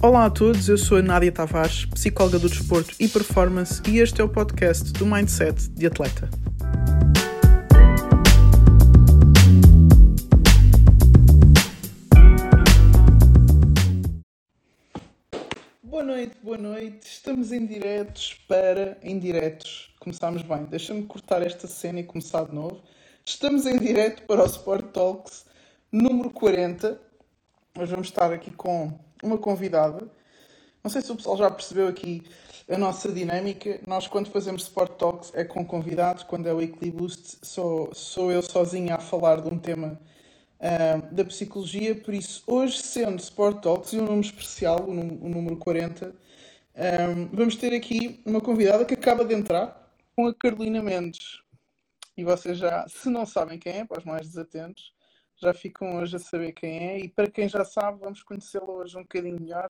Olá a todos, eu sou a Nádia Tavares, psicóloga do desporto e performance, e este é o podcast do Mindset de Atleta. Boa noite, boa noite. Estamos em diretos para em diretos. Começámos bem. Deixa-me cortar esta cena e começar de novo. Estamos em direto para o Sport Talks número 40. Hoje vamos estar aqui com uma convidada. Não sei se o pessoal já percebeu aqui a nossa dinâmica. Nós, quando fazemos Sport Talks, é com convidados. Quando é o Boost, sou, sou eu sozinha a falar de um tema uh, da psicologia. Por isso, hoje, sendo Sport Talks e um número especial, o, o número 40, um, ah, vamos ter aqui uma convidada que acaba de entrar com a Carolina Mendes. E vocês já, se não sabem quem é, para os mais desatentos, já ficam hoje a saber quem é. E para quem já sabe, vamos conhecê-la hoje um bocadinho melhor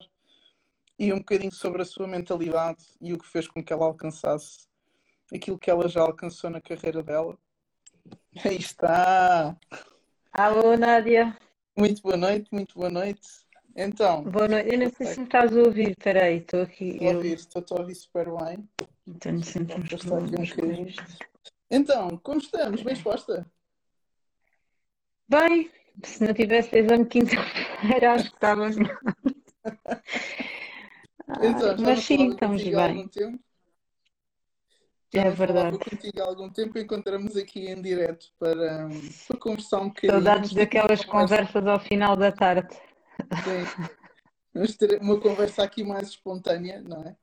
e um bocadinho sobre a sua mentalidade e o que fez com que ela alcançasse aquilo que ela já alcançou na carreira dela. Aí está! Alô, Nádia! Muito boa noite, muito boa noite. Então. Boa noite. Eu não sei se me estás a ouvir, espera aí, estou aqui. Estou a ouvir, estou a ouvir super bem. Tenho sempre um com Então, como estamos? Bem exposta? Bem, se não tivesse exame quinta-feira, acho que estávamos mal. Então, mas sim, estamos bem. Já é verdade. contigo há algum tempo encontramos aqui em direto para, para conversar um bocadinho. Saudades daquelas conversas ao final da tarde. Sim. Vamos ter uma conversa aqui mais espontânea, não é?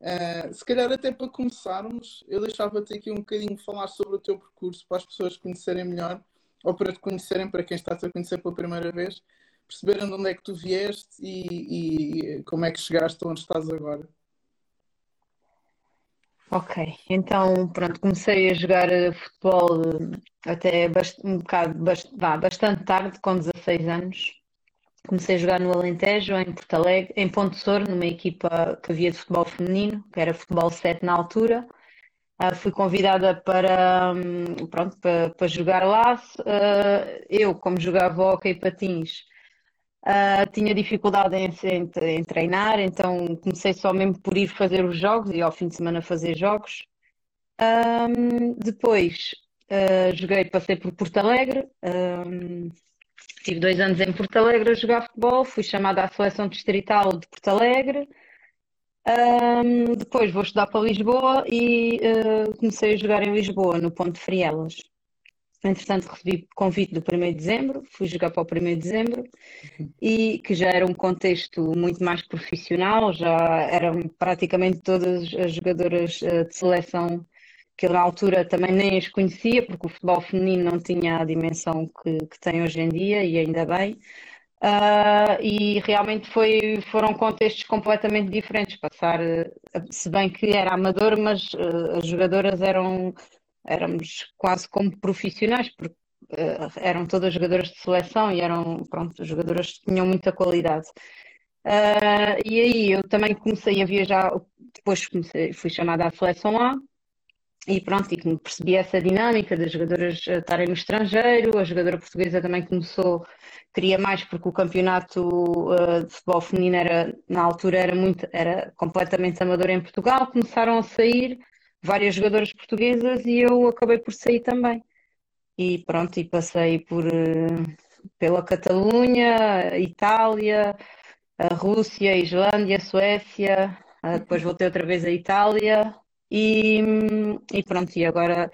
Uh, se calhar até para começarmos, eu deixava-te aqui um bocadinho falar sobre o teu percurso para as pessoas conhecerem melhor ou para te conhecerem, para quem está a conhecer pela primeira vez, perceberem de onde é que tu vieste e, e como é que chegaste onde estás agora. Ok, então pronto, comecei a jogar eh, futebol eh, até um bocado, bastante tarde, com 16 anos. Comecei a jogar no Alentejo, em Porto Alegre, em Ponte Sor, numa equipa que havia de futebol feminino, que era futebol 7 na altura. Uh, fui convidada para, um, pronto, para, para, jogar lá. Uh, eu, como jogava e patins, uh, tinha dificuldade em, em, em, treinar, então comecei só mesmo por ir fazer os jogos e ao fim de semana fazer jogos. Um, depois joguei, passei por Porto Alegre. Um, tive dois anos em Porto Alegre a jogar futebol, fui chamada à seleção distrital de Porto Alegre. Um, depois vou estudar para Lisboa e uh, comecei a jogar em Lisboa, no Ponte Frielas. Entretanto, recebi convite do 1 de dezembro, fui jogar para o 1 de dezembro, e que já era um contexto muito mais profissional, já eram praticamente todas as jogadoras uh, de seleção que eu na altura também nem as conhecia, porque o futebol feminino não tinha a dimensão que, que tem hoje em dia, e ainda bem. Uh, e realmente foi, foram contextos completamente diferentes. Passar, se bem que era amador, mas uh, as jogadoras eram éramos quase como profissionais, porque uh, eram todas jogadoras de seleção e eram pronto, jogadoras que tinham muita qualidade. e aí eu também comecei a viajar, depois comecei, fui chamada à seleção A e pronto, e percebi essa dinâmica das jogadoras estarem no estrangeiro, a jogadora portuguesa também começou queria mais porque o campeonato uh, de futebol feminino era, na altura era muito, era completamente amador em Portugal, começaram a sair várias jogadoras portuguesas e eu acabei por sair também. E pronto, e passei por uh, pela Catalunha, Itália, a Rússia, a Islândia, a Suécia, depois voltei outra vez à Itália e, e pronto, e agora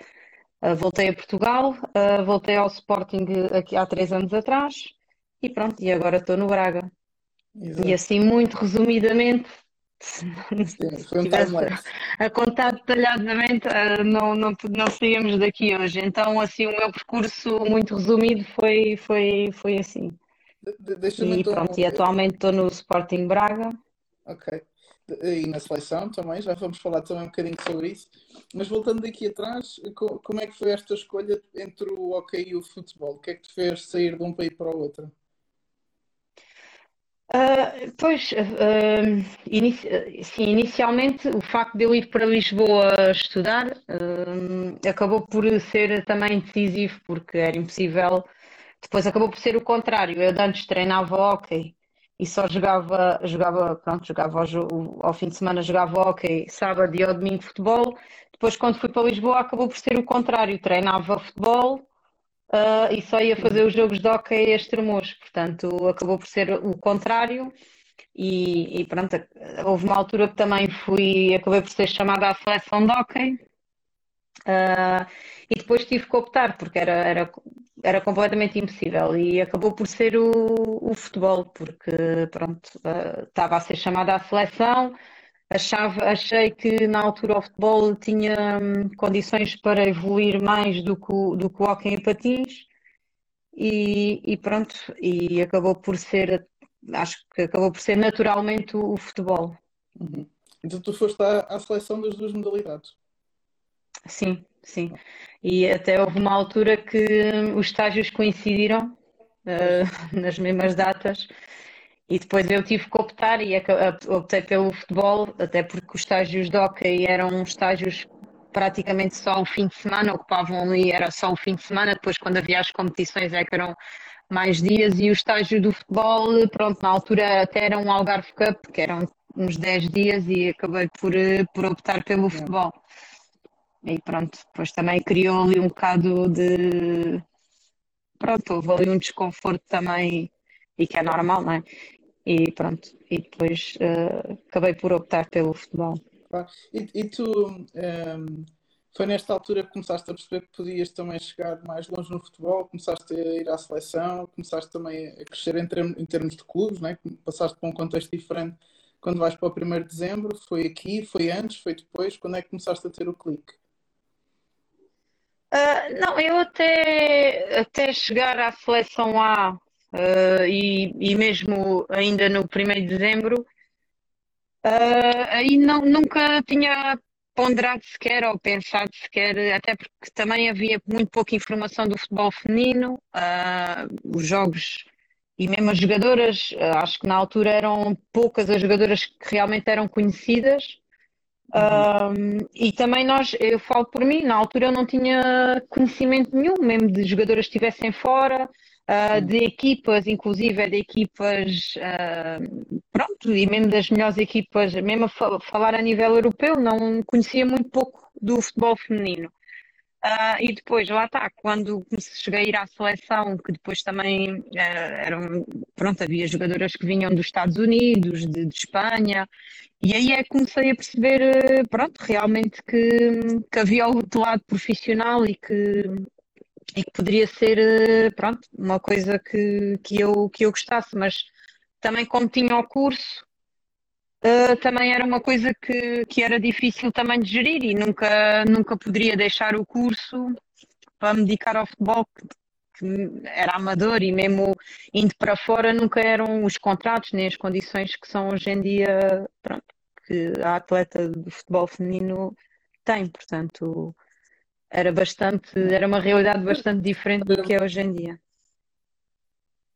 voltei a Portugal, voltei ao Sporting aqui há três anos atrás e pronto, e agora estou no Braga. Exato. E assim, muito resumidamente, Sim, um a contar detalhadamente, ah, não, não, não saíamos daqui hoje. Então, assim, o meu percurso muito resumido foi, foi, foi assim. De e então... pronto, e atualmente estou no Sporting Braga. Ok. E na seleção também, já vamos falar também um bocadinho sobre isso. Mas voltando aqui atrás, como é que foi esta escolha entre o hockey e o futebol? O que é que te fez sair de um país para o outro? Uh, pois, uh, inici sim, inicialmente o facto de eu ir para Lisboa estudar uh, acabou por ser também decisivo, porque era impossível. Depois acabou por ser o contrário. Eu antes treinava hockey e só jogava, jogava, pronto, jogava ao, ao fim de semana jogava hockey, sábado e ao domingo futebol. Depois, quando fui para Lisboa, acabou por ser o contrário. Treinava futebol uh, e só ia fazer os jogos de hockey a extremos. Portanto, acabou por ser o contrário. E, e, pronto, houve uma altura que também fui, acabei por ser chamada à seleção de hockey. Uh, e depois tive que optar, porque era, era era completamente impossível e acabou por ser o, o futebol, porque pronto, uh, estava a ser chamada à seleção, achava, achei que na altura o futebol tinha um, condições para evoluir mais do que o, do que o hockey em patins e, e, pronto, e acabou por ser, acho que acabou por ser naturalmente o, o futebol. Uhum. Então tu foste à, à seleção das duas modalidades? Sim, sim. E até houve uma altura que os estágios coincidiram uh, nas mesmas datas. E depois eu tive que optar e optei pelo futebol, até porque os estágios de hockey eram estágios praticamente só o fim de semana, ocupavam ali, era só o fim de semana, depois quando havia as competições é que eram mais dias, e o estágio do futebol, pronto, na altura até era um Algarve Cup, que eram uns 10 dias, e acabei por, eh, por optar pelo futebol. E pronto, depois também criou ali um bocado de. Pronto, houve ali um desconforto também, e que é normal, não é? E pronto, e depois uh, acabei por optar pelo futebol. E, e tu, um, ehm, foi nesta altura que começaste a perceber que podias também chegar mais longe no futebol, começaste a ir à seleção, começaste também a crescer em, termos, em termos de clubes, não é? passaste para um contexto diferente quando vais para o 1 de dezembro, foi aqui, foi antes, foi depois, quando é que começaste a ter o clique? Uh, não, eu até, até chegar à seleção A uh, e, e mesmo ainda no 1 de dezembro, uh, aí não, nunca tinha ponderado sequer ou pensado sequer, até porque também havia muito pouca informação do futebol feminino, os jogos e mesmo as jogadoras, acho que na altura eram poucas as jogadoras que realmente eram conhecidas. Um, e também nós, eu falo por mim, na altura eu não tinha conhecimento nenhum, mesmo de jogadoras que estivessem fora, uh, de equipas, inclusive de equipas, uh, pronto, e mesmo das melhores equipas, mesmo a falar a nível europeu, não conhecia muito pouco do futebol feminino. Uh, e depois, lá está, quando cheguei a ir à seleção, que depois também uh, eram, pronto, havia jogadoras que vinham dos Estados Unidos, de, de Espanha, e aí é que comecei a perceber, uh, pronto, realmente que, que havia outro lado profissional e que, e que poderia ser, pronto, uma coisa que, que, eu, que eu gostasse, mas também como tinha o curso, Uh, também era uma coisa que, que era difícil também de gerir e nunca, nunca poderia deixar o curso para me dedicar ao futebol, que, que, era amador e mesmo indo para fora nunca eram os contratos nem as condições que são hoje em dia pronto, que a atleta do futebol feminino tem, portanto era bastante, era uma realidade bastante diferente do que é hoje em dia.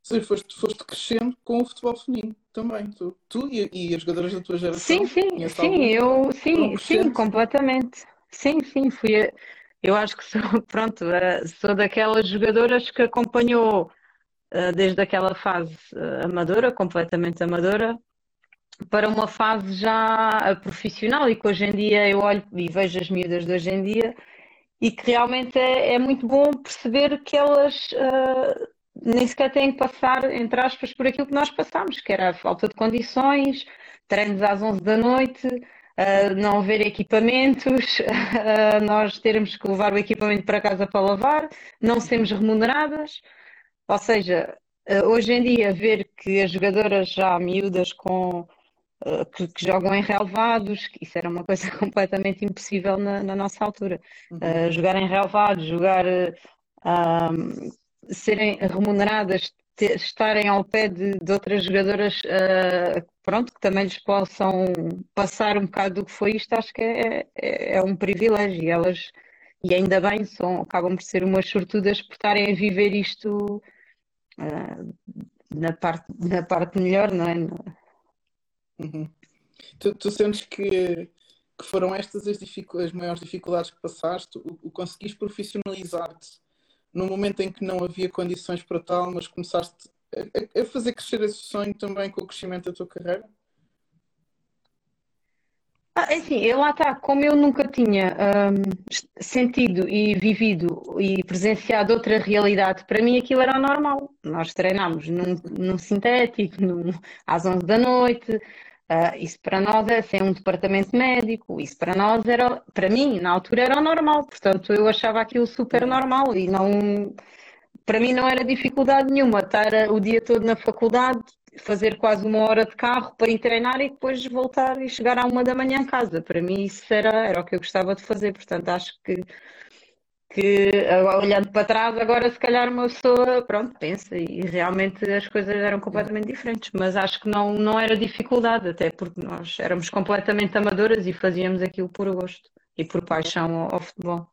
Sim, foste, foste crescendo com o futebol feminino também, tu, tu e, e as jogadoras da tua geração. Sim, sim, sim, eu, sim, sim, completamente. Sim, sim, fui. Eu acho que sou, pronto, sou daquelas jogadoras que acompanhou desde aquela fase amadora, completamente amadora, para uma fase já profissional e que hoje em dia eu olho e vejo as miúdas de hoje em dia e que realmente é, é muito bom perceber que elas uh, nem sequer têm que passar, entre aspas, por aquilo que nós passamos, que era a falta de condições, treinos às 11 da noite, uh, não haver equipamentos, uh, nós termos que levar o equipamento para casa para lavar, não sermos remuneradas. Ou seja, uh, hoje em dia, ver que as jogadoras já miúdas com. Que, que, jogam em relevados, isso era uma coisa completamente impossível na, na nossa altura. Uhum. jogar em relevados, jogar serem remuneradas, ter, estarem ao pé de, de outras jogadoras, uh, pronto, que também lhes possam passar um bocado do que foi isto, acho que é, é, é um privilégio. E elas, e ainda bem, são, acabam por ser umas sortudas por estarem a viver isto uh, na, parte, na parte melhor, não é? Uhum. Tu, tu, sentes que, que foram estas as, as maiores dificuldades que passaste? O, o conseguiste profissionalizar-te no momento em que não havia condições para tal, mas começaste a, a fazer crescer esse sonho também com o crescimento da tua carreira? Ah, é assim, eu lá está, como eu nunca tinha hum, sentido e vivido e presenciado outra realidade, para mim aquilo era normal. Nós treinámos num, num sintético, num- às 11 da noite, ah, isso para nós é ser um departamento médico, isso para nós era, para mim, na altura era o normal, portanto eu achava aquilo super normal e não, para mim não era dificuldade nenhuma estar o dia todo na faculdade, fazer quase uma hora de carro para ir treinar e depois voltar e chegar à uma da manhã em casa. Para mim isso era, era o que eu gostava de fazer, portanto acho que, que olhando para trás agora se calhar uma pessoa, pronto, pensa e realmente as coisas eram completamente diferentes, mas acho que não, não era dificuldade, até porque nós éramos completamente amadoras e fazíamos aquilo por gosto e por paixão ao, ao futebol.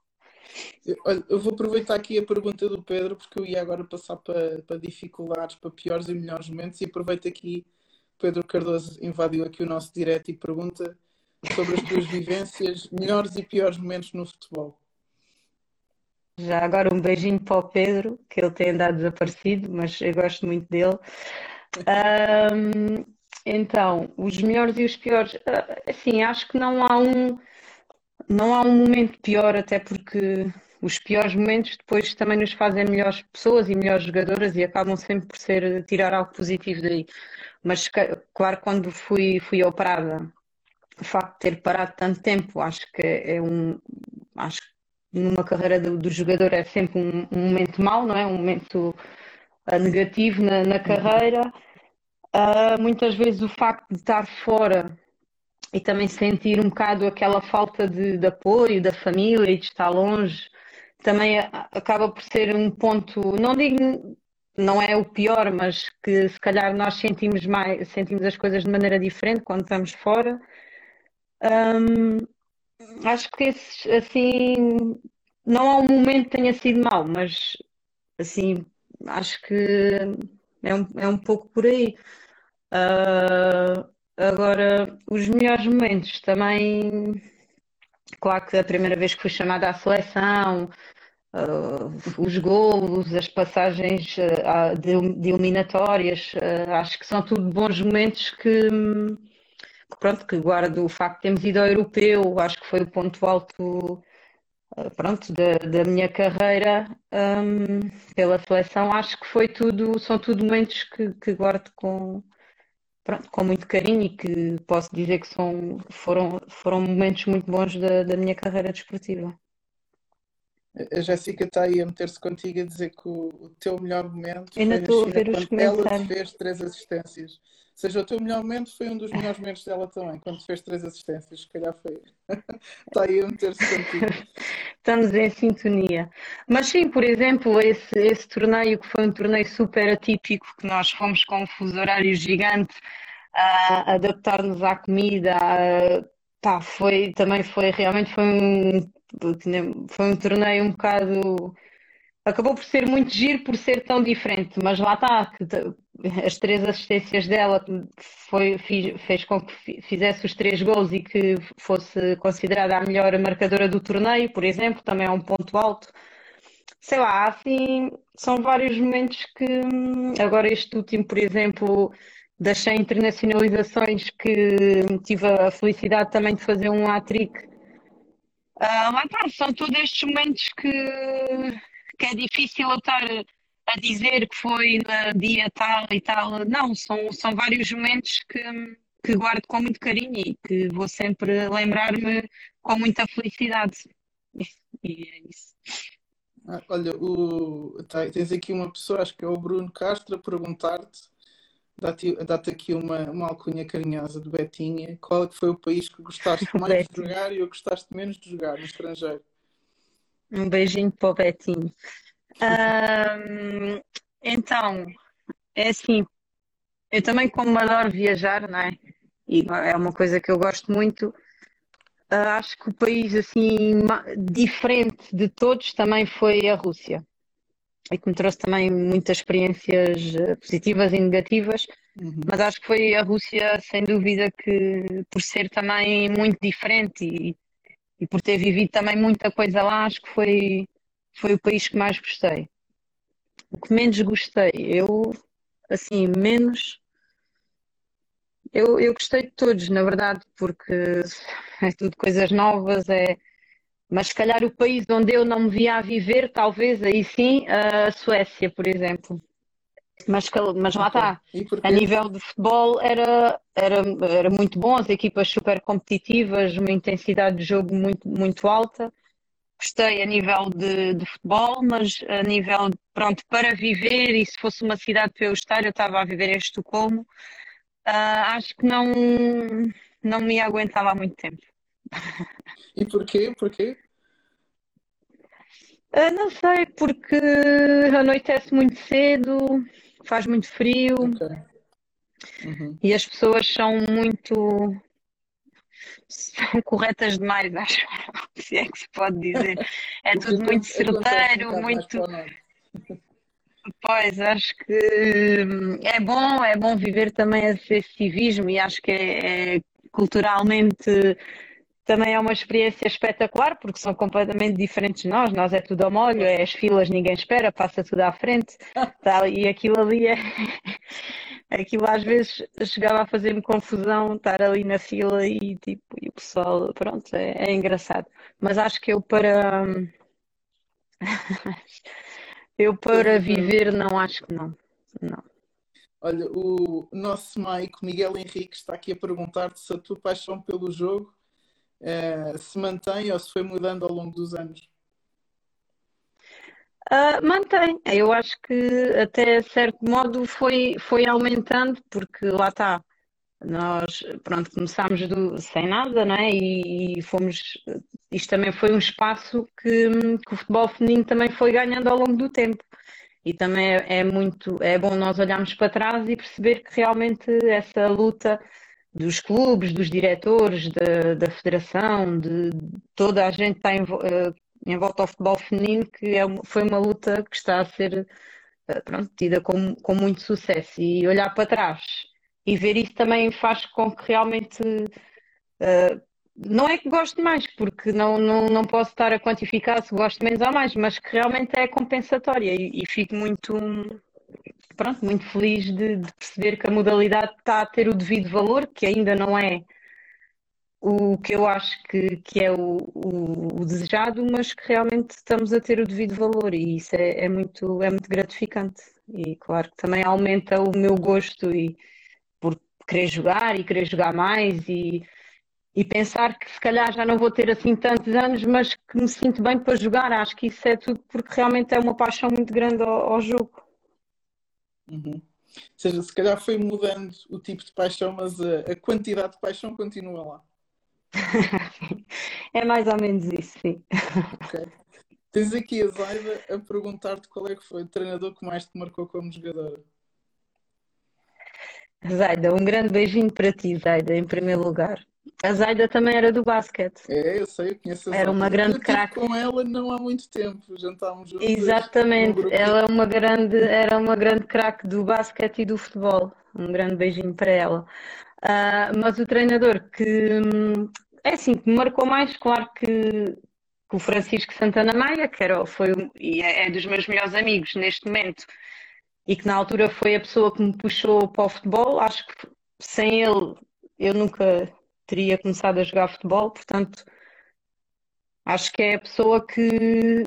Olha, eu vou aproveitar aqui a pergunta do Pedro, porque eu ia agora passar para, para dificuldades, para piores e melhores momentos, e aproveito aqui, Pedro Cardoso invadiu aqui o nosso direto e pergunta sobre as tuas vivências, melhores e piores momentos no futebol. Já agora um beijinho para o Pedro, que ele tem andado desaparecido, mas eu gosto muito dele. Ahm, então, os melhores e os piores, ah, assim, acho que não há um, não há um momento pior, até porque os piores momentos depois também nos fazem melhores pessoas e melhores jogadoras e acabam sempre por ser tirar algo positivo daí. Mas claro, quando fui, fui operada, o facto de ter parado tanto tempo, acho que é um, acho que numa carreira do, do jogador é sempre um, um momento mau, não é? Um momento ah, negativo na, na carreira. Ah, muitas vezes o facto de estar fora e também sentir um bocado aquela falta de, de apoio da família e de estar longe, também acaba por ser um ponto, não digo, não é o pior, mas que se calhar nós sentimos mais, sentimos as coisas de maneira diferente quando estamos fora. Hum, acho que esses, assim, não há um momento que tenha sido mau, mas assim, acho que é um, é um pouco por aí. Ah, agora, os melhores momentos também, claro que a primeira vez que fui chamada à seleção, ah, os golos, as passagens ah, de, de eliminatórias, acho que são tudo bons momentos que, pronto, que guardo o facto de termos ido ao europeu, acho que foi o ponto alto, ah, pronto, da, da minha carreira, hum, pela seleção, acho que foi tudo, são tudo momentos que, que guardo com pronto, com muito carinho e que posso dizer que são, foram, foram momentos muito bons da, da minha carreira desportiva. A Jéssica está aí a meter-se contigo a dizer que o, o teu melhor momento Ainda foi estou a ver os quando ela fez três assistências. Ou seja, o teu melhor momento foi um dos melhores momentos dela também, quando fez três assistências. Se calhar foi. Está aí a meter-se contigo. Estamos em sintonia. Mas sim, por exemplo, esse, esse torneio que foi um torneio super atípico, que nós fomos com um fuso horário gigante a adaptar-nos à comida, a- pá, foi, também foi, realmente foi um, foi um torneio um bocado Acabou por ser muito giro por ser tão diferente, mas lá está, as três assistências dela foi, fi- fez com que fi- fizesse os três gols e que fosse considerada a melhor marcadora do torneio, por exemplo, também é um ponto alto. Sei lá, assim, são vários momentos que, agora este último, por exemplo, das 100 internacionalizações que tive a felicidade também de fazer um hat-trick ah, são todos estes momentos que, que é difícil eu estar a dizer que foi no dia tal e tal. Não, são, são vários momentos que, que guardo com muito carinho e que vou sempre lembrar-me com muita felicidade. E é isso. Ah, Olha, o, tá- tens aqui uma pessoa, acho que é o Bruno Castro, a perguntar-te, dá-te dá-te aqui uma, uma alcunha carinhosa de Betinha. Qual é que foi o país que gostaste mais de jogar e o que gostaste menos de jogar no estrangeiro? Um beijinho para o Betinho. Ahm, então, é assim, eu também como adoro viajar, não é? E é uma coisa que eu gosto muito. Ah, acho que o país assim diferente de todos também foi a Rússia. E que me trouxe também muitas experiências eh, positivas e negativas, Uhum. mas acho que foi a Rússia, sem dúvida, que por ser também muito diferente e, e por ter vivido também muita coisa lá, acho que foi, foi o país que mais gostei. O que menos gostei, eu assim, menos. Eu, eu gostei de todos, na verdade, porque é tudo coisas novas, é... mas se calhar o país onde eu não me via a viver, talvez aí sim, a Suécia, por exemplo. Mas, mas lá está. A nível de futebol era, era, era muito bom, as equipas super competitivas, uma intensidade de jogo muito, muito alta. Gostei a nível de, de futebol, mas a nível, pronto, para viver, e se fosse uma cidade para eu estar, eu estava a viver em Estocolmo, uh, acho que não, não me aguentava há muito tempo. E porquê? Porquê? Uh, não sei, porque anoitece muito cedo, faz muito frio uhum. e as pessoas são muito são corretas demais, acho, se é que se pode dizer. É tudo muito certeiro, muito. Pois, acho que hum, é bom, é bom viver também esse civismo e acho que é, é culturalmente também é uma experiência espetacular porque são completamente diferentes de nós. Nós é tudo ao molho, é as filas, ninguém espera, passa tudo à frente tal, e aquilo ali é. Aquilo às vezes chegava a fazer-me confusão estar ali na fila e tipo, e o pessoal, pronto, é, é engraçado. Mas acho que eu para. eu para viver não acho que não. Não. Olha, o nosso Mike, Miguel Henrique, está aqui a perguntar-te se a tua paixão pelo jogo uh, se mantém ou se foi mudando ao longo dos anos? Uh, mantém. Eu acho que até certo modo foi, foi aumentando, porque lá está. Nós, pronto, começámos do, sem nada, não é? E, e, fomos. Isto também foi um espaço que, que, o futebol feminino também foi ganhando ao longo do tempo. E também é, é muito. É bom nós olharmos para trás e perceber que realmente essa luta dos clubes, dos diretores, da, da federação, de toda a gente está em, uh, em volta ao futebol feminino, que é, foi uma luta que está a ser uh, pronto, tida com, com muito sucesso. E olhar para trás e ver isso também faz com que realmente. Uh, não é que gosto mais, porque não, não, não posso estar a quantificar se gosto menos ou mais, mas que realmente é compensatória e, e fico muito pronto, muito feliz de, de, perceber que a modalidade está a ter o devido valor, que ainda não é o que eu acho que, que é o, o, o desejado, mas que realmente estamos a ter o devido valor e isso é, é, muito, é muito gratificante. E claro que também aumenta o meu gosto e por querer jogar e querer jogar mais e, e pensar que se calhar já não vou ter assim tantos anos, mas que me sinto bem para jogar. Acho que isso é tudo porque realmente é uma paixão muito grande ao, ao jogo. Uhum. Ou seja, se calhar foi mudando o tipo de paixão, mas a, a quantidade de paixão continua lá. é mais ou menos isso, sim. Okay. Tens aqui a Zaida a perguntar-te qual é que foi o treinador que mais te marcou como jogadora. Zaida, um grande beijinho para ti, Zaida, em primeiro lugar. A Zaida também era do basquete. É, eu sei, eu conheço a Zaida. Era uma grande craque. com ela não há muito tempo, jantámos juntos. Exatamente, ela é uma grande, era uma grande craque do basquete e do futebol. Um grande beijinho para ela. Uh, mas o treinador que é assim, que me marcou mais, claro que, que o Francisco Santana Maia, que era, foi e é, é dos meus melhores amigos neste momento, e que na altura foi a pessoa que me puxou para o futebol. Acho que sem ele eu nunca teria começado a jogar futebol, portanto, acho que é a pessoa que,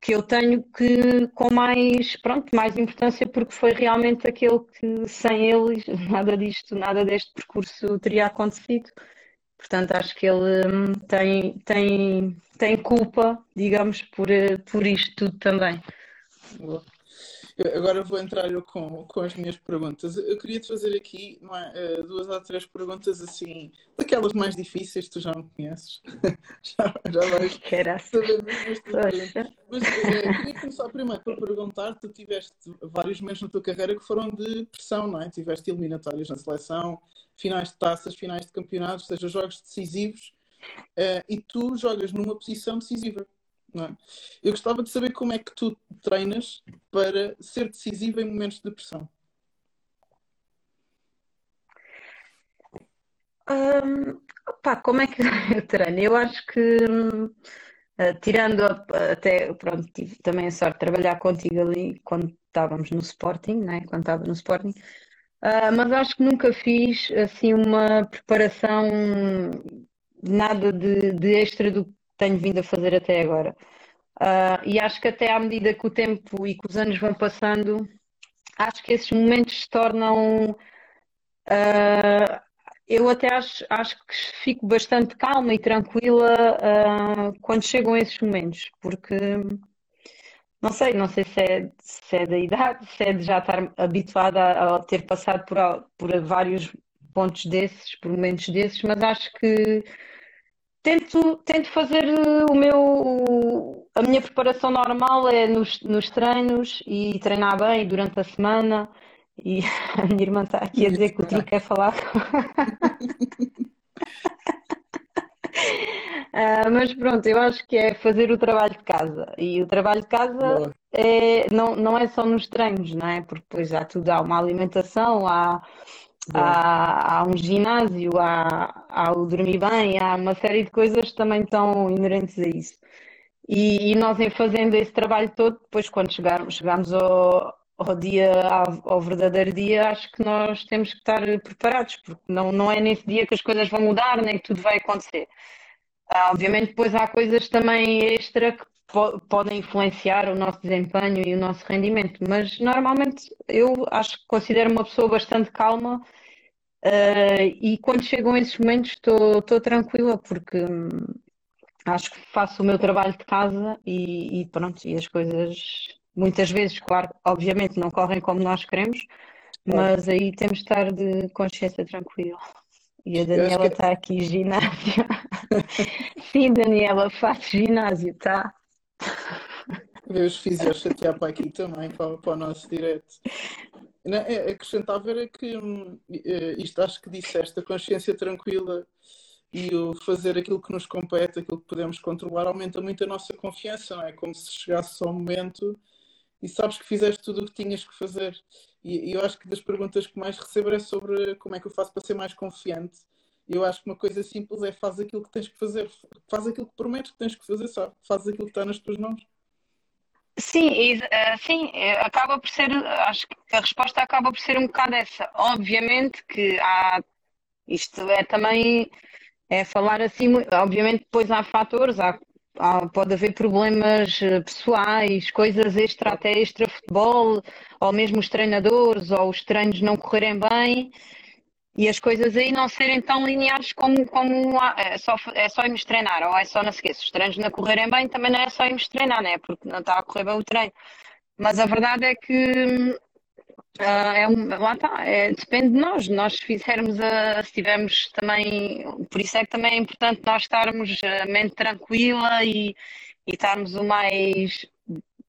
que eu tenho que com mais, pronto, mais importância porque foi realmente aquele que sem ele nada disto, nada deste percurso teria acontecido. Portanto, acho que ele hum, tem, tem, tem culpa, digamos, por, eh, por isto tudo também. Agora vou entrar eu com, com as minhas perguntas. Eu queria te fazer aqui é, eh, duas ou três perguntas assim, daquelas mais difíceis, tu já me conheces. já, já vais saber mesmo Mas uh, queria começar primeiro para perguntar: tu tiveste vários momentos na tua carreira que foram de pressão, não é? Tiveste eliminatórias na seleção, finais de taças, finais de campeonatos, ou seja, jogos decisivos, uh, e tu jogas numa posição decisiva. É? Eu gostava de saber como é que tu treinas para ser decisivo em momentos de pressão. Um, como é que eu treino? Eu acho que Uh, tirando a, até, pronto, tive também a sorte de trabalhar contigo ali quando estávamos no Sporting, né? quando estava no Sporting, uh, mas acho que nunca fiz assim uma preparação, nada de, de extra do tenho vindo a fazer até agora. Uh, e acho que até à medida que o tempo e que os anos vão passando, acho que esses momentos se tornam. Uh, eu até acho, acho que fico bastante calma e tranquila uh, quando chegam esses momentos, porque não sei, não sei se é, se é da idade, se é de já estar habituada a, a ter passado por, por vários pontos desses, por momentos desses, mas acho que tento, tento fazer eh, o meu. A minha preparação normal é nos, nos treinos e treinar bem durante a semana. E a minha irmã está aqui a dizer que o tio quer falar. Uh, mas pronto, eu acho que é fazer o trabalho de casa. E o trabalho de casa é, não, não é só nos treinos, não é? Porque depois há tudo, há uma alimentação, há há, um ginásio, há, o dormir bem, há uma série de coisas que também estão inerentes a isso. E, e nós, em fazendo esse trabalho todo, depois, quando chegarmos, chegamos ao, ao dia, ao, verdadeiro dia, acho que nós temos que estar preparados, porque não, não é nesse dia que as coisas vão mudar, nem que tudo vai acontecer. Ah, obviamente, depois há coisas também extra que po podem influenciar o nosso desempenho e o nosso rendimento, mas normalmente eu acho que considero uma pessoa bastante calma uh, e quando chegam esses momentos estou tranquila porque hum, acho que faço o meu trabalho de casa e, e, pronto, e as coisas muitas vezes, claro, obviamente não correm como nós queremos, mas aí temos de estar de consciência tranquila. E a Daniela está que... aqui, ginásio. Sim, Daniela, faço ginásio, tá? Ver os fisios chatear para aqui também, para, para o nosso direto. Não, é, acrescentava era que hum, eh, isto acho que disseste, a consciência tranquila e o fazer aquilo que nos compete, aquilo que podemos controlar, aumenta muito a nossa confiança, não é? Como se chegasse ao momento e sabes que fizeste tudo o que tinhas que fazer. E, e eu acho que das perguntas que mais recebo é sobre como é que eu faço para ser mais confiante. Eu acho que uma coisa simples é faz aquilo que tens que fazer, faz aquilo que prometes que tens que fazer, só faz aquilo que está nas tuas mãos. Sim, e, uh, sim, é, acaba por ser, acho que a resposta acaba por ser um bocado essa. Obviamente que há, isto é também, é falar assim, obviamente depois há fatores, há, há, pode haver problemas eh, pessoais, coisas extra, até extra futebol, ou mesmo os treinadores, ou os treinos não correrem bem, e as coisas aí não serem tão lineares como, como é, só, é só irmos treinar, ou é só não esqueça, os treinos não correrem bem também não é só irmos treinar, né? porque não está a correr bem o treino. Mas a verdade é que uh, é um, lá é, depende de nós. Nós fizermos a, se tivermos também, por isso é que também é importante nós estarmos a mente tranquila e, e estarmos o mais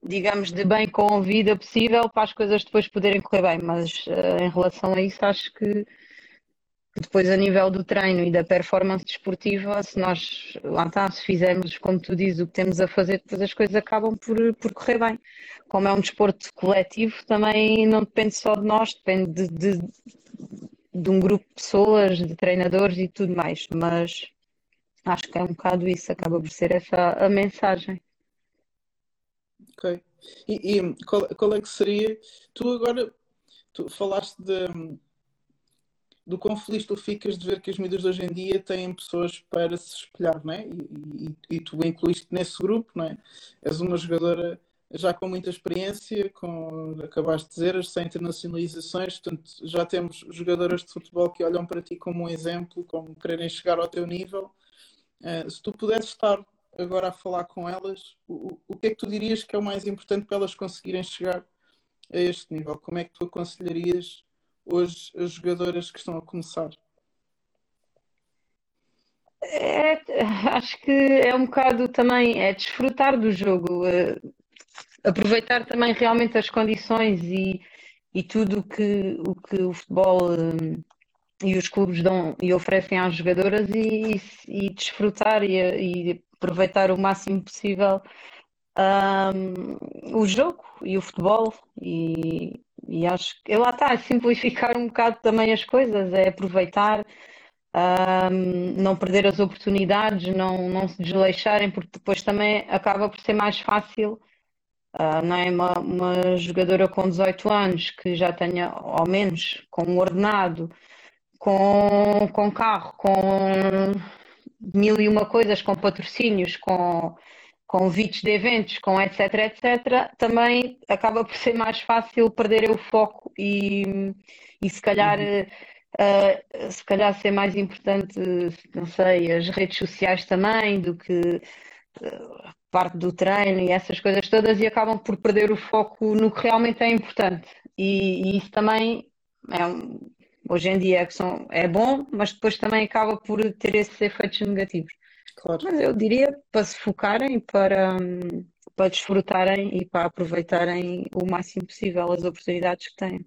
digamos, de bem com a vida possível para as coisas depois poderem correr bem. Mas uh, em relação a isso, acho que depois, a nível do treino e da performance desportiva, se nós, lá está, se fizermos, como tu dizes, o que temos a fazer, depois as coisas acabam por, por correr bem. Como é um desporto coletivo, também não depende só de nós, depende de, de, de um grupo de pessoas, de treinadores e tudo mais. Mas acho que é um bocado isso, acaba por ser essa a mensagem. Ok. E, e qual, qual é que seria? Tu agora tu falaste de do quão feliz tu ficas de ver que as mídias de hoje em dia têm pessoas para se espelhar, não é? E, e, e tu incluíste nesse grupo, não é? És uma jogadora já com muita experiência, com, acabaste de dizer, as 100 internacionalizações, portanto, já temos jogadoras de futebol que olham para ti como um exemplo, como quererem chegar ao teu nível. Uh, se tu pudesses estar agora a falar com elas, o, o que é que tu dirias que é o mais importante para elas conseguirem chegar a este nível? Como é que tu aconselharias hoje as jogadoras que estão a começar? É, acho que é um bocado também é desfrutar do jogo, é, aproveitar também realmente as condições e, e tudo que, o que o futebol um, e os clubes dão e oferecem às jogadoras e, e desfrutar e, e, aproveitar o máximo possível um, o jogo e o futebol e, e acho que lá está, simplificar um bocado também as coisas, é aproveitar, um, não perder as oportunidades, não, não se desleixarem, porque depois também acaba por ser mais fácil. Uh, não é uma, uma jogadora com 18 anos que já tenha, ao menos, com um ordenado, com, com carro, com mil e uma coisas, com patrocínios, com convites de eventos, com etc, etc, também acaba por ser mais fácil perder o foco e, e se calhar uhum. uh, se calhar ser mais importante, não sei, as redes sociais também do que uh, parte do treino e essas coisas todas e acabam por perder o foco no que realmente é importante e, e isso também é um, hoje em dia é, são, é bom, mas depois também acaba por ter esses efeitos negativos. Claro. Mas eu diria para se focarem, para, para desfrutarem e para aproveitarem o máximo possível as oportunidades que têm.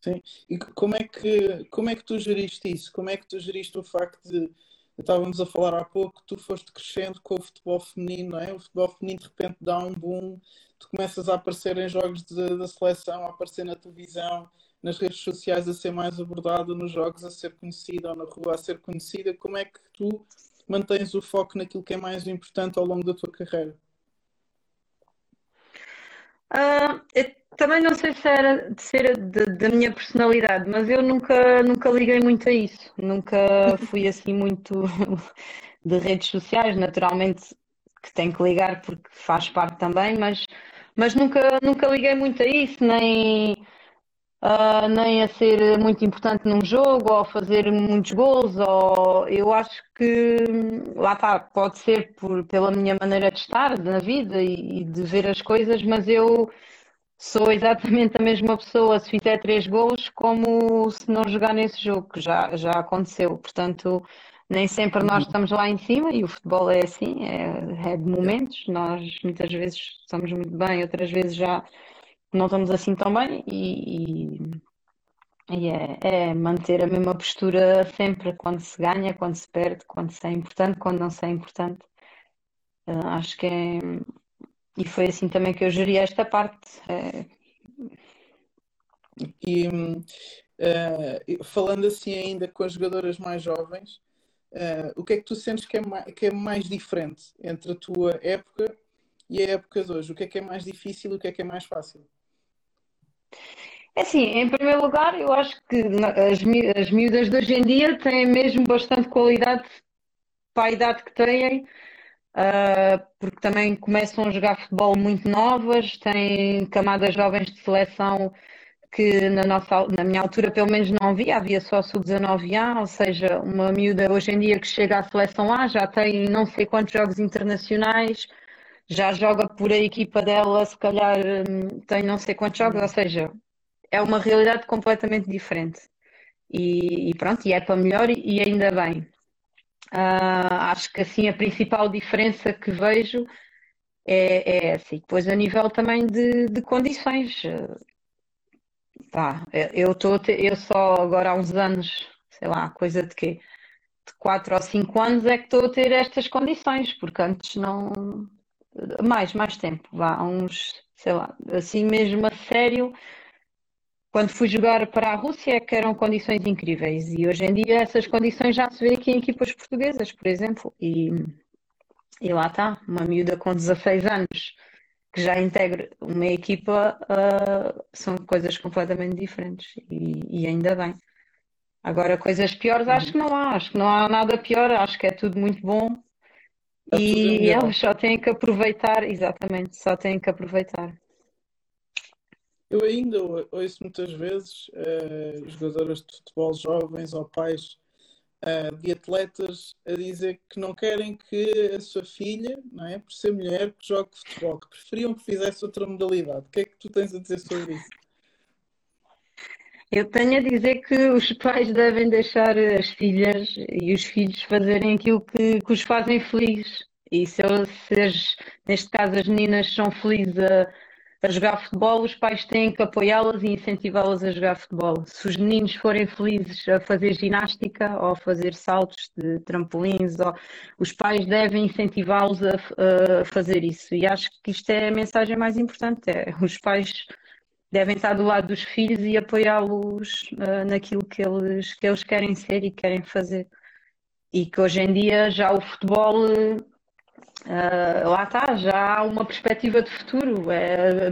Sim. E como é que, como é que tu geriste isso? Como é que tu geriste o facto de. Estávamos a falar há pouco, tu foste crescendo com o futebol feminino, não é? O futebol feminino de repente dá um boom, tu começas a aparecer em jogos da seleção, a aparecer na televisão, nas redes sociais a ser mais abordado, nos jogos a ser conhecida ou na rua a ser conhecida. Como é que tu mantens o foco naquilo que é mais importante ao longo da tua carreira? Uh, também não sei se era de ser da minha personalidade, mas eu nunca, nunca liguei muito a isso. Nunca fui assim muito de redes sociais, naturalmente que tenho que ligar porque faz parte também, mas, mas nunca, nunca liguei muito a isso, nem uh, nem a ser muito importante num jogo ou a fazer muitos gols. Ou... Eu acho que lá está, pode ser por, pela minha maneira de estar na vida e, e de ver as coisas, mas eu sou exatamente a mesma pessoa se fizer três gols como se não jogar nesse jogo, que já, já aconteceu. Portanto, nem sempre nós uhum. estamos lá em cima e o futebol é assim, é, é de momentos. Nós muitas vezes estamos muito bem, outras vezes já não estamos assim tão bem e, e, é, é, manter a mesma postura sempre quando se ganha, quando se perde, quando se é importante, quando não se é importante. Uh, acho que é. E foi assim também que eu geri esta parte. É... E uh, falando assim ainda com as jogadoras mais jovens, uh, o que é que tu sentes que é, mais, que é mais diferente entre a tua época e a época de hoje? O que é que é mais difícil e o que é que é mais fácil? É assim, em primeiro lugar, eu acho que as, as miúdas de hoje em dia têm mesmo bastante qualidade para a idade que têm, uh, porque também começam a jogar futebol muito novas, têm camadas jovens de seleção que na, nossa, na minha altura pelo menos não havia, havia só sub-19A, ou seja, uma miúda hoje em dia que chega à seleção A já tem não sei quantos jogos internacionais, já joga por a equipa dela, se calhar hum, tem não sei quantos jogos, ou seja, é uma realidade completamente diferente. E, e pronto, e é para melhor e, ainda bem. Uh, acho que assim a principal diferença que vejo é, é assim. Depois a nível também de, de condições. Pá, eu estou eu só agora há uns anos, sei lá, coisa de quê? De 4 ou 5 anos é que estou a ter estas condições, porque antes não, mais, mais tempo, vá, uns, sei lá, assim mesmo a sério. Quando fui jogar para a Rússia, que eram condições incríveis. E hoje em dia essas condições já se vê aqui em equipas portuguesas, por exemplo. E, e lá está, uma miúda com 16 anos que já integra uma equipa, uh, são coisas completamente diferentes. E, e, ainda bem. Agora, coisas piores, acho que não há. Acho que não há nada pior. Acho que é tudo muito bom. E eles só têm que aproveitar, exatamente, só têm que aproveitar. Eu ainda ouço muitas vezes uh, jogadoras de futebol jovens ou pais uh, de atletas a dizer que não querem que a sua filha, não é, por ser mulher, que jogue futebol, que preferiam que fizesse outra modalidade. O que é que tu tens a dizer sobre isso? Eu tenho a dizer que os pais devem deixar as filhas e os filhos fazerem aquilo que, que os fazem felizes. E se, as, neste caso as meninas são felizes a, a jogar futebol, os pais têm que apoiá-las e incentivá-las a jogar futebol. Se os meninos forem felizes a fazer ginástica ou a fazer saltos de trampolins, ou, os pais devem incentivá-los a, a, fazer isso. E acho que isto é a mensagem mais importante: é, os pais devem estar do lado dos filhos e apoiá-los uh, naquilo que eles, que eles querem ser e querem fazer. e que hoje em dia já o futebol Uh, lá está, já há uma perspectiva de futuro. É,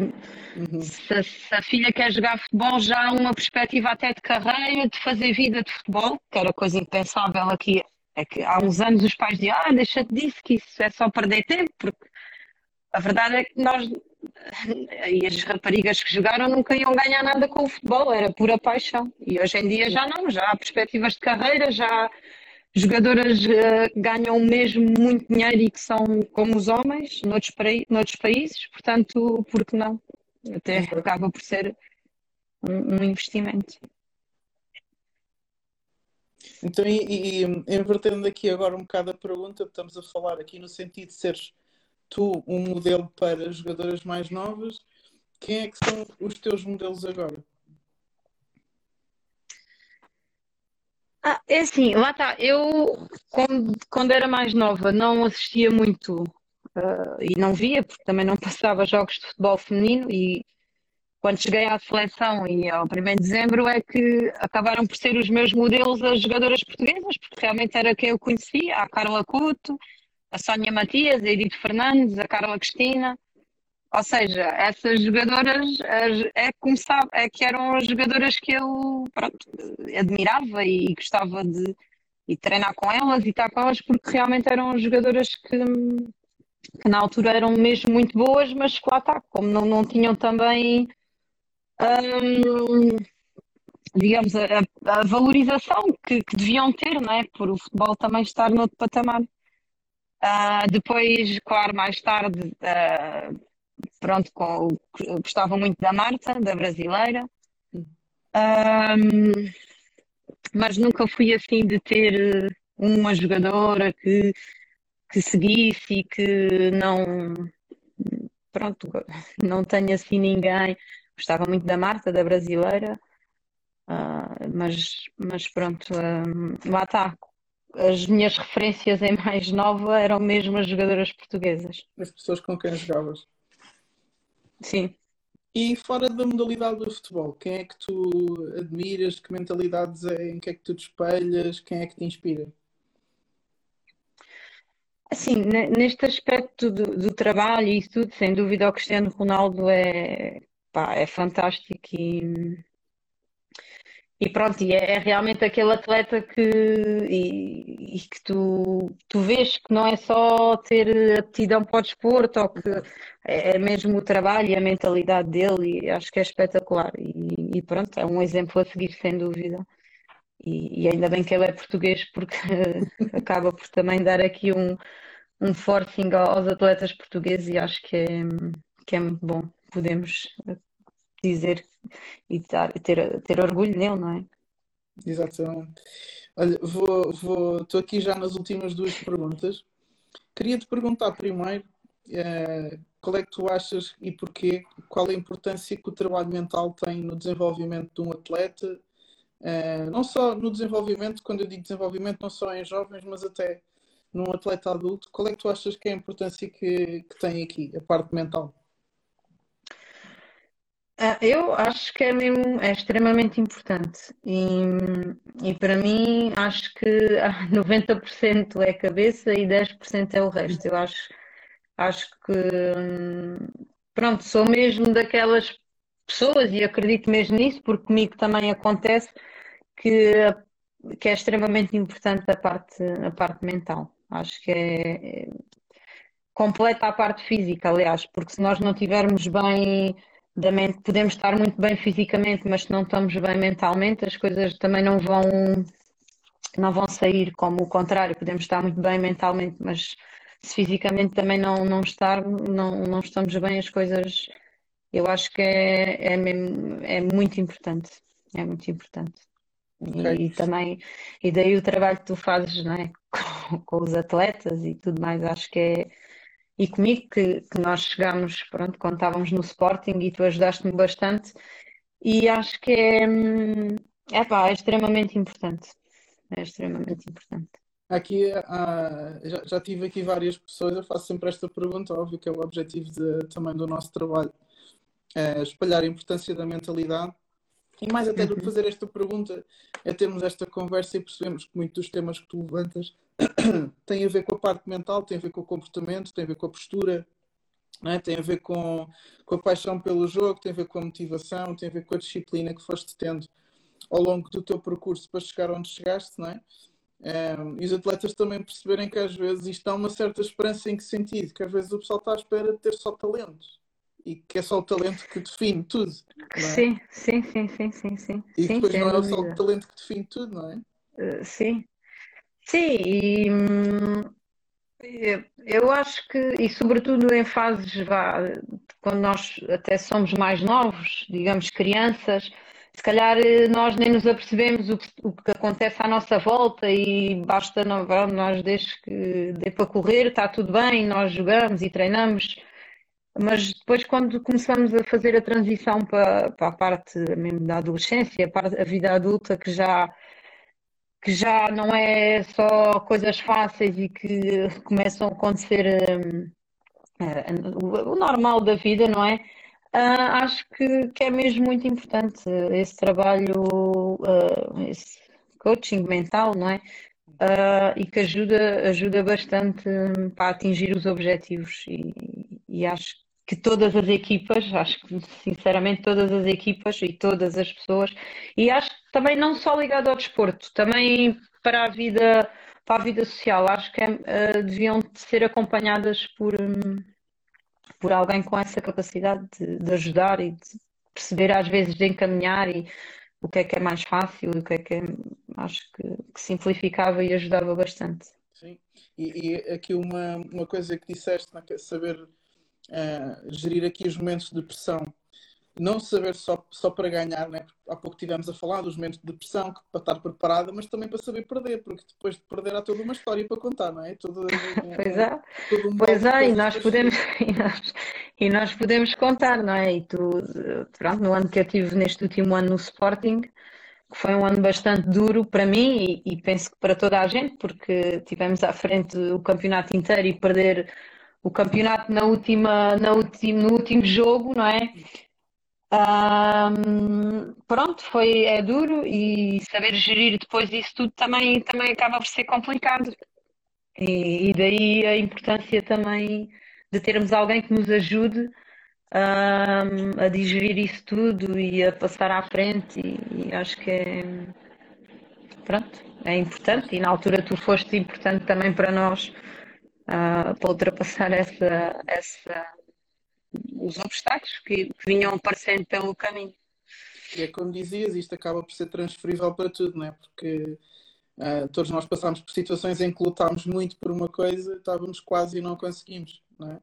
uhum. se, se, a filha quer jogar futebol, já há uma perspectiva até de carreira, de fazer vida de futebol, que era coisa impensável aqui. É que há uns anos os pais diziam, ah, deixa-te disso, que isso é só perder tempo, porque a verdade é que nós e as raparigas que jogaram nunca iam ganhar nada com o futebol, era pura paixão. E hoje em dia já não, já há perspectivas de carreira, já jogadoras uh, ganham mesmo muito dinheiro e que são como os homens noutros, noutros países, portanto, por que não? Até acaba por ser um, um investimento. Então, e, e, invertendo aqui agora um bocado a pergunta, estamos a falar aqui no sentido de seres tu um modelo para jogadoras mais novas, quem é que são os teus modelos agora? Ah, é assim, lá está. Eu, quando, quando era mais nova, não assistia muito uh, e não via, porque também não passava jogos de futebol feminino. E quando cheguei à seleção e ao 1 de dezembro, é que acabaram por ser os meus modelos as jogadoras portuguesas, porque realmente era quem eu conhecia: a Carla Couto, a Sónia Matias, a Edith Fernandes, a Carla Cristina. Ou seja, essas jogadoras é, começava, é que eram as jogadoras que eu pronto, admirava e gostava de e treinar com elas e estar com elas porque realmente eram jogadoras que, que na altura eram mesmo muito boas, mas lá está, como não, não tinham também hum, digamos, a, a valorização que, que, deviam ter, não é? Por o futebol também estar no outro patamar. Uh, depois, claro, mais tarde, uh, pronto, com, gostava muito da Marta, da brasileira. Um, mas nunca fui assim de ter uma jogadora que, que seguisse e que não pronto, não tenho assim ninguém. Gostava muito da Marta, da brasileira, uh, mas, mas pronto, uh, lá está. As minhas referências em mais nova eram mesmo as jogadoras portuguesas. As pessoas com quem jogavas. Sim. E fora da modalidade do futebol, quem é que tu admiras? Que mentalidades é? Em que é que tu te espelhas? Quem é que te inspira? Assim, neste aspecto do, do trabalho e tudo, sem dúvida o Cristiano Ronaldo é, pá, é fantástico e e pronto, e é, é realmente aquele atleta que, e, e, que tu, tu vês que não é só ter aptidão para o desporto, ou que é, é mesmo o trabalho e a mentalidade dele, e acho que é espetacular. E, e pronto, é um exemplo a seguir, sem dúvida. E, e ainda bem que ele é português, porque acaba por também dar aqui um, um forcing aos atletas portugueses, e acho que é, que é muito bom. Podemos dizer e ter, ter orgulho nele, não é? Exatamente. Olha, vou, vou, estou aqui já nas últimas duas perguntas. Queria te perguntar primeiro eh, qual é que tu achas e porquê, qual a importância que o trabalho mental tem no desenvolvimento de um atleta, eh, não só no desenvolvimento, quando eu digo desenvolvimento, não só em jovens, mas até num atleta adulto, qual é que tu achas que é a importância que, que tem aqui, a parte mental? Ah, eu acho que é mesmo, é extremamente importante e, e para mim acho que 90% é cabeça e 10% é o resto. Eu acho, acho que pronto, sou mesmo daquelas pessoas e acredito mesmo nisso, porque comigo também acontece que, que é extremamente importante a parte, a parte mental. Acho que é, é completa a parte física, aliás, porque se nós não tivermos bem da mente, podemos estar muito bem fisicamente, mas se não estamos bem mentalmente, as coisas também não vão não vão sair como o contrário, podemos estar muito bem mentalmente, mas se fisicamente também não, não estar, não, não estamos bem, as coisas eu acho que é, é, mesmo, é muito importante. É muito importante. Okay. E, e, também, e daí o trabalho que tu fazes não é? com, com os atletas e tudo mais, acho que é, e comigo, que, que nós chegámos, pronto, quando estávamos no Sporting e tu ajudaste-me bastante, e acho que é, hum, é, extremamente importante. É extremamente importante. Aqui ah, já, já, tive aqui várias pessoas, eu faço sempre esta pergunta, óbvio que é o objetivo de, também do nosso trabalho, é espalhar a importância da mentalidade. E mais até do que uhum. fazer esta pergunta, é termos esta conversa e percebemos que muitos dos temas que tu levantas têm a ver com a parte mental, têm a ver com o comportamento, têm a ver com a postura, é? tem a ver com, com a paixão pelo jogo, tem a ver com a motivação, tem a ver com a disciplina que foste tendo ao longo do teu percurso para chegar onde chegaste, não é? Um, e os atletas também perceberem que às vezes isto dá uma certa esperança em que sentido? Que às vezes o pessoal está à espera de ter só talento e que é só o talento que define tudo. É? Sim, sim, sim, sim, sim, sim. E sim, depois não é só o talento que define tudo, não é? Uh, sim. Sim, e hum, eu acho que, e sobretudo em fases, vá, quando nós até somos mais novos, digamos crianças, se calhar eh, nós nem nos apercebemos o que, o que acontece à nossa volta e basta não, nós desde que dê para correr está tudo bem, nós jogamos e treinamos, mas depois quando começamos a fazer a transição para, para a parte mesmo da adolescência, para a vida adulta que já que já não é só coisas fáceis e que começam a acontecer um, o normal da vida, não é? Uh, acho que, que, é mesmo muito importante esse trabalho, uh, esse coaching mental, não é? Uh, e que ajuda, ajuda bastante hum, para atingir os objetivos e, e, acho que todas as equipas, acho que sinceramente todas as equipas e todas as pessoas, e acho que também não só ligado ao desporto, também para a vida, para a vida social, acho que é, deviam ser acompanhadas por, um, por alguém com essa capacidade de, de, ajudar e de perceber às vezes de encaminhar e o que é que é mais fácil o que é que é, acho que, que simplificava e ajudava bastante. Sim, e, e aqui uma, uma coisa que disseste, é? saber uh, gerir aqui os momentos de pressão não saber só, só para ganhar, né? há pouco tivemos a falar dos momentos de depressão, que, para estar preparada, mas também para saber perder, porque depois de perder há toda uma história para contar, não é? Todo, pois é, um pois é, e nós podemos e nós, e nós podemos contar, não é? E tu, pronto, no ano que eu tive neste último ano no Sporting, que foi um ano bastante duro para mim e, e penso que para toda a gente, porque tivemos à frente o campeonato inteiro e perder o campeonato na última, na último, no último jogo, não é? Um, pronto, foi, é duro e saber gerir depois isso tudo também, também acaba por ser complicado. E, e daí a importância também de termos alguém que nos ajude um, a digerir isso tudo e a passar à frente e, e, acho que é pronto, é importante e na altura tu foste importante também para nós uh, para ultrapassar essa, essa os obstáculos que, que vinham aparecendo pelo caminho. E é como dizias, isto acaba por ser transferível para tudo, não é? Porque uh, todos nós passámos por situações em que lutámos muito por uma coisa, estávamos quase e não conseguimos, não é?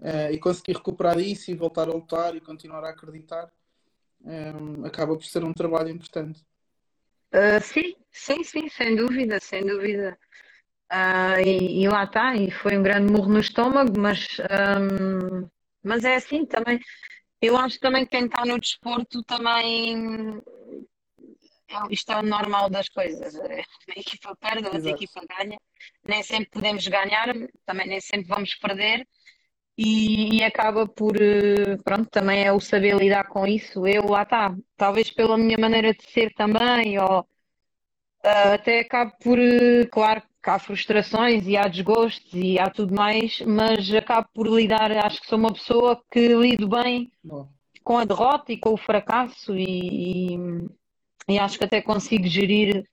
Uh, e conseguir recuperar isso e voltar a lutar e continuar a acreditar um, acaba por ser um trabalho importante. Uh, sim, sim, sim, sem dúvida, sem dúvida. Uh, e, e, lá está, e foi um grande murro no estômago, mas um, mas é assim também. Eu acho também que quem está no desporto também. É, isto é o normal das coisas. A equipa perde, a outra equipa ganha. Nem sempre podemos ganhar, também nem sempre vamos perder. E, e, acaba por, eh, pronto, também é o saber lidar com isso. Eu lá está, talvez pela minha maneira de ser também, ou uh, até acabo por, uh, claro, que há frustrações e há desgostos e há tudo mais, mas acabo por lidar, acho que sou uma pessoa que lido bem Bom. com a derrota e com o fracasso e, e, e acho que até consigo gerir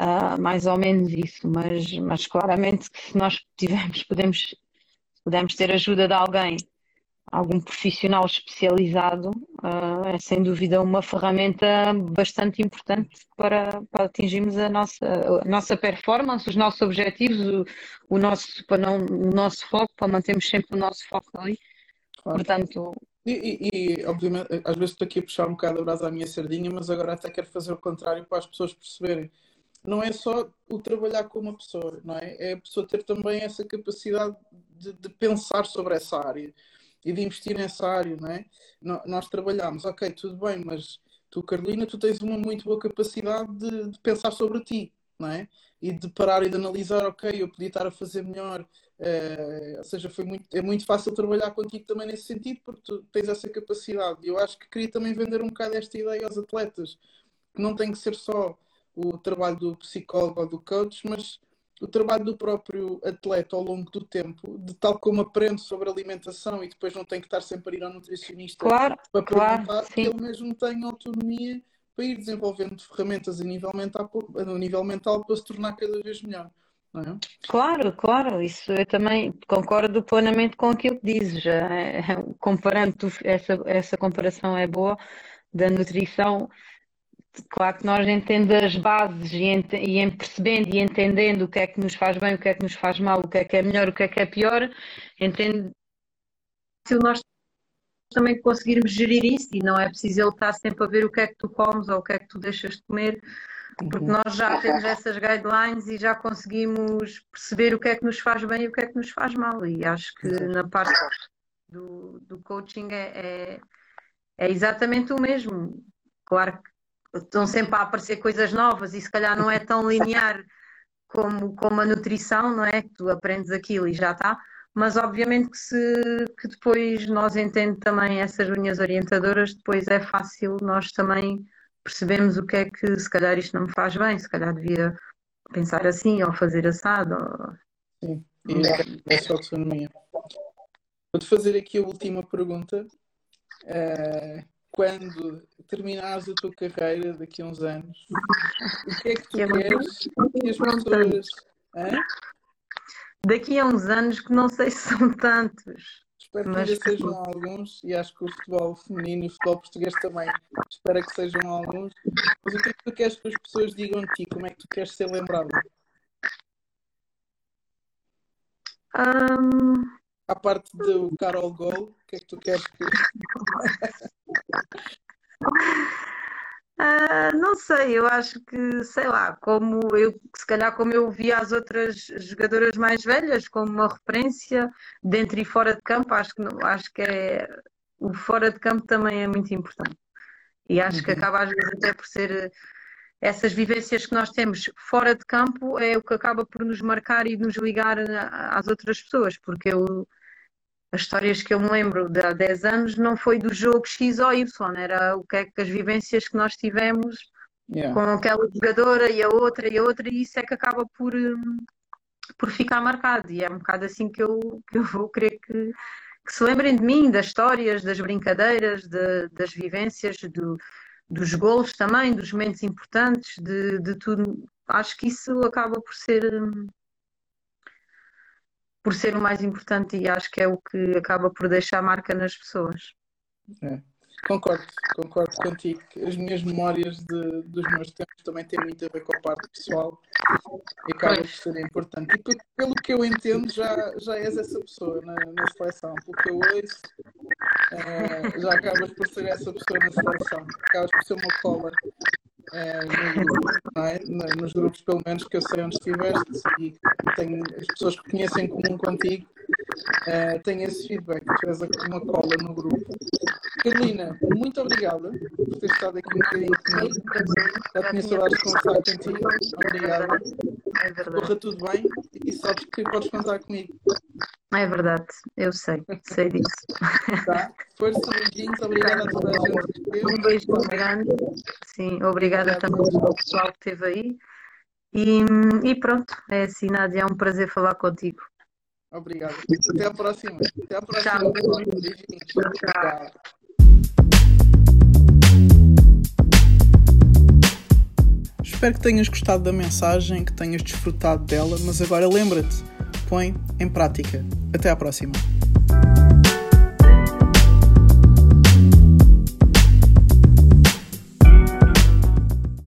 uh, mais ou menos isso, mas, mas claramente que se nós tivermos, podemos, podemos ter ajuda de alguém algum profissional especializado uh, é sem dúvida uma ferramenta bastante importante para, para atingirmos a nossa, a nossa performance, os nossos objetivos, o, o, nosso, para não, o nosso foco, para mantermos sempre o nosso foco ali. Claro. Portanto. E, e, e, obviamente, às vezes estou aqui a puxar um bocado a brasa à minha sardinha, mas agora até quero fazer o contrário para as pessoas perceberem. Não é só o trabalhar com uma pessoa, não é? É a pessoa ter também essa capacidade de, de pensar sobre essa área e de investir nessa área, não é? Nós trabalhamos, ok, tudo bem, mas tu, Carolina, tu tens uma muito boa capacidade de, de pensar sobre ti, não é? E de parar e de analisar, ok, eu podia estar a fazer melhor. Uh, ou seja, foi muito, é muito fácil trabalhar contigo também nesse sentido, porque tu tens essa capacidade. Eu acho que queria também vender um bocado esta ideia aos atletas, que não tem que ser só o trabalho do psicólogo ou do coach, mas o trabalho do próprio atleta ao longo do tempo, de tal como aprende sobre alimentação e depois não tem que estar sempre a ir ao nutricionista claro, para claro, perguntar, que ele mesmo tem autonomia para ir desenvolvendo ferramentas a nível mental, a nível mental para se tornar cada vez melhor. É? Claro, claro, isso eu também concordo plenamente com aquilo que dizes. É, comparando, essa, essa comparação é boa da nutrição Claro que nós entendendo as bases e, ent e em percebendo e entendendo o que é que nos faz bem, o que é que nos faz mal, o que é que é melhor, o que é que é pior, entendo se nós também conseguirmos gerir isso e não é preciso ele estar sempre a ver o que é que tu comes ou o que é que tu deixas de comer, porque uhum. nós já temos essas guidelines e já conseguimos perceber o que é que nos faz bem e o que é que nos faz mal. E acho que na parte do, do coaching é, é, é exatamente o mesmo. Claro que estão sempre a aparecer coisas novas e se calhar não é tão linear como, como a nutrição, não é? Que tu aprendes aquilo e já está. Mas obviamente que se que depois nós entendemos também essas linhas orientadoras, depois é fácil nós também percebemos o que é que se calhar isto não me faz bem, se calhar devia pensar assim ou fazer assado. Ou... Sim, e é essa autonomia. Vou-te fazer aqui a última pergunta. Uh, quando terminares a tua carreira daqui a uns anos, o que é que tu queres que as pessoas. Hã? Daqui a uns anos que não sei se são tantos. Espero que ainda sejam alguns e acho que o futebol feminino e o futebol português também. Espero que sejam alguns. Mas o que é que tu queres que as pessoas digam de ti? Como é que tu queres ser lembrado? Um... À parte do Carol Gol, o que é que tu queres que. Uh, não sei, eu acho que, sei lá, como eu, se calhar como eu via as outras jogadoras mais velhas, como uma referência dentro e fora de campo, acho que, acho que é, o fora de campo também é muito importante. E acho uhum. que acaba às vezes até por ser essas vivências que nós temos fora de campo é o que acaba por nos marcar e nos ligar às outras pessoas, porque eu as histórias que eu me lembro de há 10 anos não foi do jogo X ou Y, era o que é que as vivências que nós tivemos yeah. com aquela jogadora e a outra e a outra, e isso é que acaba por, hum, por ficar marcado. E é um bocado assim que eu, que eu vou querer que, que se lembrem de mim, das histórias, das brincadeiras, de, das vivências, do, dos golos também, dos momentos importantes, de, de tudo. Acho que isso acaba por ser hum, por ser o mais importante e acho que é o que acaba por deixar marca nas pessoas. É. Concordo, concordo contigo. As minhas memórias de, dos meus tempos também têm muito a ver com a parte pessoal e acaba por ser importante. E pelo que eu entendo, já, já és essa pessoa na, na seleção. Pelo que eu ouço, uh, já acabas por ser essa pessoa na seleção. Acabas por ser uma cola é, no, é? nos grupos, pelo menos que eu sei onde estiveste, e tenho, as pessoas que conhecem em comum contigo é, têm esse feedback, tu és uma cola no grupo. Carolina, muito obrigada por ter estado aqui um bocadinho comigo. Já tinha saudades de conversar contigo. Obrigada. É verdade. Corra tudo bem e sabes que podes contar comigo. É verdade, eu sei, sei disso. Tá. Força, beijinhos, obrigada a toda a gente. Um beijo grande, sim, obrigada também ao pessoal que esteve aí. E, e pronto, é assim, Nádia, é um prazer falar contigo. Obrigado. Até a próxima. Até a próxima. Tchau. Tchau. Espero que tenhas gostado da mensagem, que tenhas desfrutado dela, mas agora lembra-te põe em prática. Até à próxima!